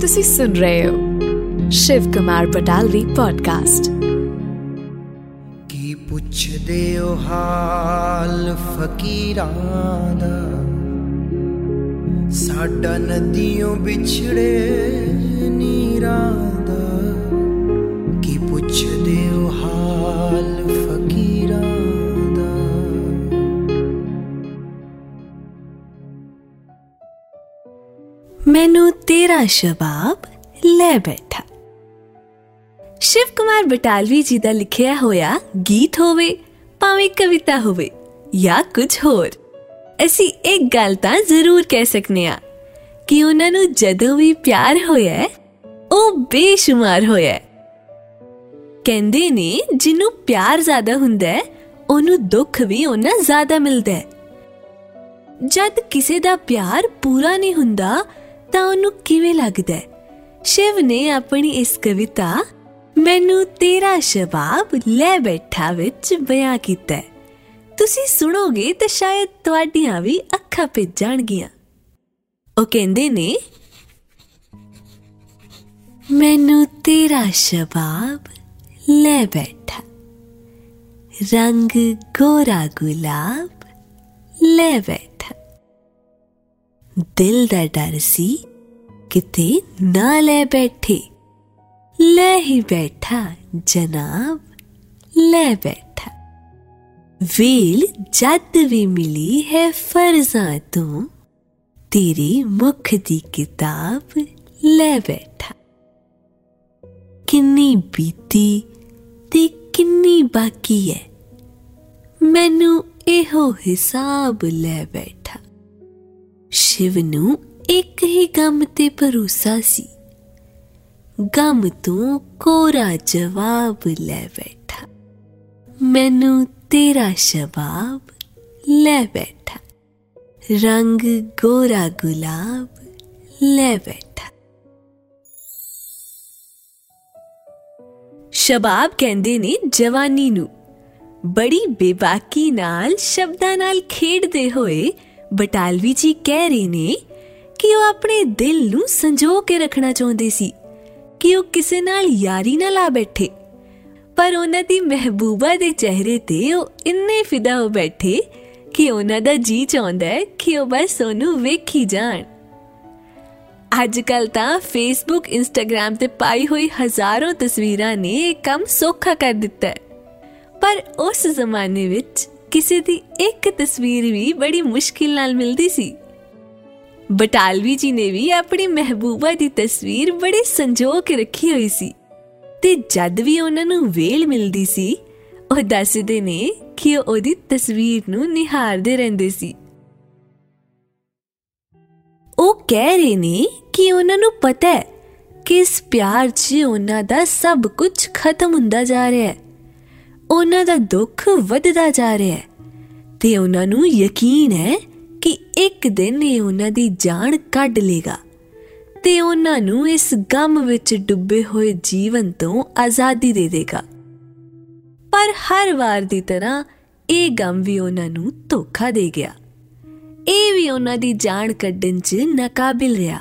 ਤੁਸੀਂ ਸੁਣ ਰਹੇ ਹੋ ਸ਼ਿਵ ਕੁਮਾਰ ਬਟਾਲਵੀ ਪੋਡਕਾਸਟ ਕੀ ਪੁੱਛਦੇ ਹੋ ਹਾਲ ਫਕੀਰਾਂ ਦਾ? ਸਾਡਾ ਨਦੀਆਂ ਵਿਛੜੇ ਮੈਨੂੰ ਤੇਰਾ ਸ਼ਬਾਬ ਲੈ ਬੈਠਾ। ਸ਼ਿਵ ਕੁਮਾਰ ਬਟਾਲਵੀ ਜੀ ਦਾ ਲਿਖਿਆ ਹੋਇਆ ਗੀਤ ਹੋਵੇ ਭਾਵੇਂ ਕਵਿਤਾ ਹੋਵੇ ਜਾਂ ਕੁਝ ਹੋਰ। ਅਸੀਂ ਇੱਕ ਗੱਲ ਤਾਂ ਜ਼ਰੂਰ ਕਹਿ ਸਕਨੇ ਆ ਕਿ ਉਹਨਾਂ ਨੂੰ ਜਦੋਂ ਵੀ ਪਿਆਰ ਹੋਇਆ ਹੈ, ਉਹ ਬੇਸ਼ੁਮਾਰ ਹੋਇਆ ਹੈ। ਕਹਿੰਦੇ ਨੇ ਜਿਹਨੂੰ ਪਿਆਰ ਜ਼ਿਆਦਾ ਹੁੰਦਾ ਹੈ ਉਹਨੂੰ ਦੁੱਖ ਵੀ ਉਹਨਾਂ ਜ਼ਿਆਦਾ ਮਿਲਦਾ ਹੈ। ਜਦ ਕਿਸੇ ਦਾ ਪਿਆਰ ਪੂਰਾ ਨਹੀਂ ਹੁੰਦਾ ਤਾਂ ਉਹਨੂੰ ਕਿਵੇਂ ਲੱਗਦਾ? ਹੈ ਸ਼ਿਵ ਨੇ ਆਪਣੀ ਇਸ ਕਵਿਤਾ, ਮੈਨੂੰ ਤੇਰਾ ਸ਼ਬਾਬ ਲੈ ਬੈਠਾ ਵਿੱਚ ਬਿਆਨ ਕੀਤਾ ਹੈ। ਤੁਸੀਂ ਸੁਣੋਗੇ ਤਾਂ ਸ਼ਾਇਦ ਤੁਹਾਡੀਆਂ ਵੀ ਅੱਖਾਂ ਭਿੱਜ ਜਾਣਗੀਆਂ। ਉਹ ਕਹਿੰਦੇ ਨੇ, ਮੈਨੂੰ ਤੇਰਾ ਸ਼ਬਾਬ ਲੈ ਬੈਠਾ ਰੰਗ ਗੋਰਾ ਗੁਲਾਬ ਲੈ ਬੈਠਾ ਦਿਲ ਦਾ ਡਰ ਸੀ ਕਿਤੇ ਨਾ ਲੈ ਬੈਠੇ। ਲੈ ਹੀ ਬੈਠਾ ਜਨਾਬ, ਲੈ ਬੈਠਾ। ਵੇਲ ਜਦ ਵੀ ਮਿਲੀ ਹੈ ਫਰਜ਼ਾਂ ਤੋਂ, ਤੇਰੀ ਮੁਖ ਦੀ ਕਿਤਾਬ ਲੈ ਬੈਠਾ। ਕਿੰਨੀ ਬੀਤੀ ਤੇ ਕਿੰਨੀ ਬਾਕੀ ਹੈ, ਮੈਨੂੰ ਇਹੋ ਹਿਸਾਬ ਲੈ ਬੈਠਾ। ਸ਼ਿਵ ਨੂੰ ਇੱਕ ਹੀ ਗਮ ਤੇ ਭਰੋਸਾ ਸੀ। ਗਮ ਤੋਂ ਕੋਰਾ ਜਵਾਬ ਲੈ ਬੈਠਾ। ਮੈਨੂੰ ਤੇਰਾ ਸ਼ਬਾਬ ਲੈ ਬੈਠਾ। ਰੰਗ ਗੋਰਾ ਗੁਲਾਬ ਲੈ ਬੈਠਾ। ਸ਼ਬਾਬ ਕਹਿੰਦੇ ਨੇ ਜਵਾਨੀ ਨੂੰ। ਬੜੀ ਬੇਬਾਕੀ ਨਾਲ ਸ਼ਬਦਾਂ ਨਾਲ ਖੇਡਦੇ ਹੋਏ ਬਟਾਲਵੀ ਜੀ ਕਹਿ ਰਹੇ ਨੇ ਕਿ ਉਹ ਆਪਣੇ ਦਿਲ ਨੂੰ ਸੰਜੋ ਕੇ ਰੱਖਣਾ ਚਾਹੁੰਦੇ ਸੀ, ਕਿ ਉਹ ਕਿਸੇ ਨਾਲ ਯਾਰੀ ਨਾ ਲਾ ਬੈਠੇ। ਪਰ ਉਹਨਾਂ ਦੀ ਮਹਿਬੂਬਾ ਦੇ ਚਿਹਰੇ ਤੇ ਉਹ ਇੰਨੇ ਫਿਦਾ ਹੋ ਬੈਠੇ ਕਿ ਉਹਨਾਂ ਦਾ ਜੀ ਚਾਹੁੰਦਾ ਹੈ ਕਿ ਉਹ ਬਸ ਉਹਨੂੰ ਵੇਖੀ ਜਾਣ। ਅੱਜ ਕੱਲ ਤਾਂ ਫੇਸਬੁੱਕ ਇੰਸਟਾਗ੍ਰam ਤੇ ਪਾਈ ਹੋਈ ਹਜ਼ਾਰਾਂ ਤਸਵੀਰਾਂ ਨੇ ਇਹ ਕੰਮ ਸੌਖਾ ਕਰ ਦਿੱਤਾ ਹੈ। ਪਰ ਉਸ ਜ਼ਮਾਨੇ ਵਿੱਚ ਕਿਸੇ ਦੀ ਇੱਕ ਤਸਵੀਰ ਵੀ ਬੜੀ ਮੁਸ਼ਕਿਲ ਨਾਲ ਮਿਲਦੀ ਸੀ। ਬਟਾਲਵੀ ਜੀ ਨੇ ਵੀ ਆਪਣੀ ਮਹਿਬੂਬਾ ਦੀ ਤਸਵੀਰ ਬੜੇ ਸੰਜੋ ਕੇ ਰੱਖੀ ਹੋਈ ਸੀ ਤੇ ਜਦ ਵੀ ਉਹਨਾਂ ਨੂੰ ਵੇਲ ਮਿਲਦੀ ਸੀ, ਉਹ ਦੱਸਦੇ ਨੇ ਕਿ ਉਹ ਉਹਦੀ ਤਸਵੀਰ ਨੂੰ ਨਿਹਾਰਦੇ ਰਹਿੰਦੇ ਸੀ। ਉਹ ਕਹਿ ਰਹੇ ਨੇ ਕਿ ਉਹਨਾਂ ਨੂੰ ਪਤਾ ਹੈ ਕਿ ਇਸ ਪਿਆਰ 'ਚ ਉਹਨਾਂ ਦਾ ਸਭ ਕੁਝ ਖਤਮ ਹੁੰਦਾ ਜਾ ਰਿਹਾ ਹੈ। ਉਹਨਾਂ ਦਾ ਦੁੱਖ ਵੱਧਦਾ ਜਾ ਰਿਹਾ ਹੈ। ਤੇ ਉਹਨਾਂ ਨੂੰ ਯਕੀਨ ਹੈ ਕਿ ਇੱਕ ਦਿਨ ਇਹ ਉਹਨਾਂ ਦੀ ਜਾਨ ਕੱਢ ਲੇਗਾ। ਤੇ ਉਹਨਾਂ ਨੂੰ ਇਸ ਗਮ ਵਿੱਚ ਡੁੱਬੇ ਹੋਏ ਜੀਵਨ ਤੋਂ ਆਜ਼ਾਦੀ ਦੇ ਦੇਗਾ। ਪਰ ਹਰ ਵਾਰ ਦੀ ਤਰ੍ਹਾਂ ਇਹ ਗਮ ਵੀ ਉਹਨਾਂ ਨੂੰ ਧੋਖਾ ਦੇ ਗਿਆ। ਇਹ ਵੀ ਉਹਨਾਂ ਦੀ ਜਾਨ ਕੱਢਣ 'ਚ ਨਾਕਾਬਿਲ ਰਿਹਾ।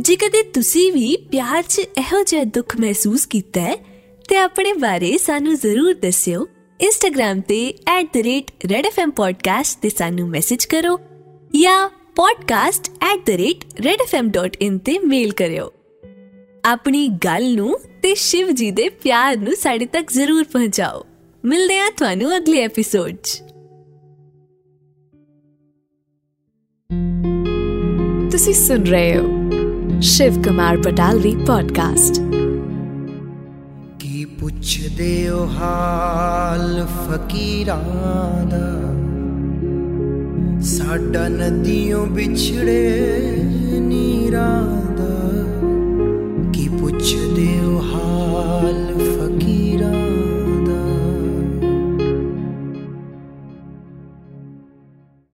ਜੇ ਕਦੇ ਤੁਸੀਂ ਵੀ ਪਿਆਰ 'ਚ ਇਹੋ ਜਿਹਾ ਦੁੱਖ ਮਹਿਸੂਸ ਕੀਤਾ ਹੈ ਤੇ ਆਪਣੇ ਬਾਰੇ ਸਾਨੂੰ ਜ਼ਰੂਰ ਦੱਸਿਓ। ਇੰਸਟਾਗ੍ਰam ਤੇ @redfmpodcast ਤੇ ਸਾਨੂੰ ਮੈਸੇਜ ਕਰੋ ਜਾਂ podcast@redfm.in ਤੇ ਮੇਲ ਕਰਿਓ। ਆਪਣੀ ਗੱਲ ਨੂੰ ਤੇ ਸ਼ਿਵ ਜੀ ਦੇ ਪਿਆਰ ਨੂੰ ਸਾਡੇ ਤੱਕ ਜ਼ਰੂਰ ਪਹੁੰਚਾਓ। ਮਿਲਦੇ ਆ ਤੁਹਾਨੂੰ ਅਗਲੇ ਐਪੀਸੋਡ 'ਚ। ਤੁਸੀਂ ਸੁਣ ਰਹੇ ਹੋ ਸ਼ਿਵ ਕੁਮਾਰ ਬਟਾਲਵੀ ਪੋਡਕਾਸਟ ਪੁੱਛਦੇ ਓ ਹਾਲ ਫਕੀਰਾਂ ਦਾ। ਸਾਡਾ ਨਦੀਓਂ ਵਿਛੜੇ ਨੀਰਾਂ ਦਾ। ਕੀ ਪੁੱਛਦੇ ਓ ਹਾਲ ਫਕੀਰਾਂ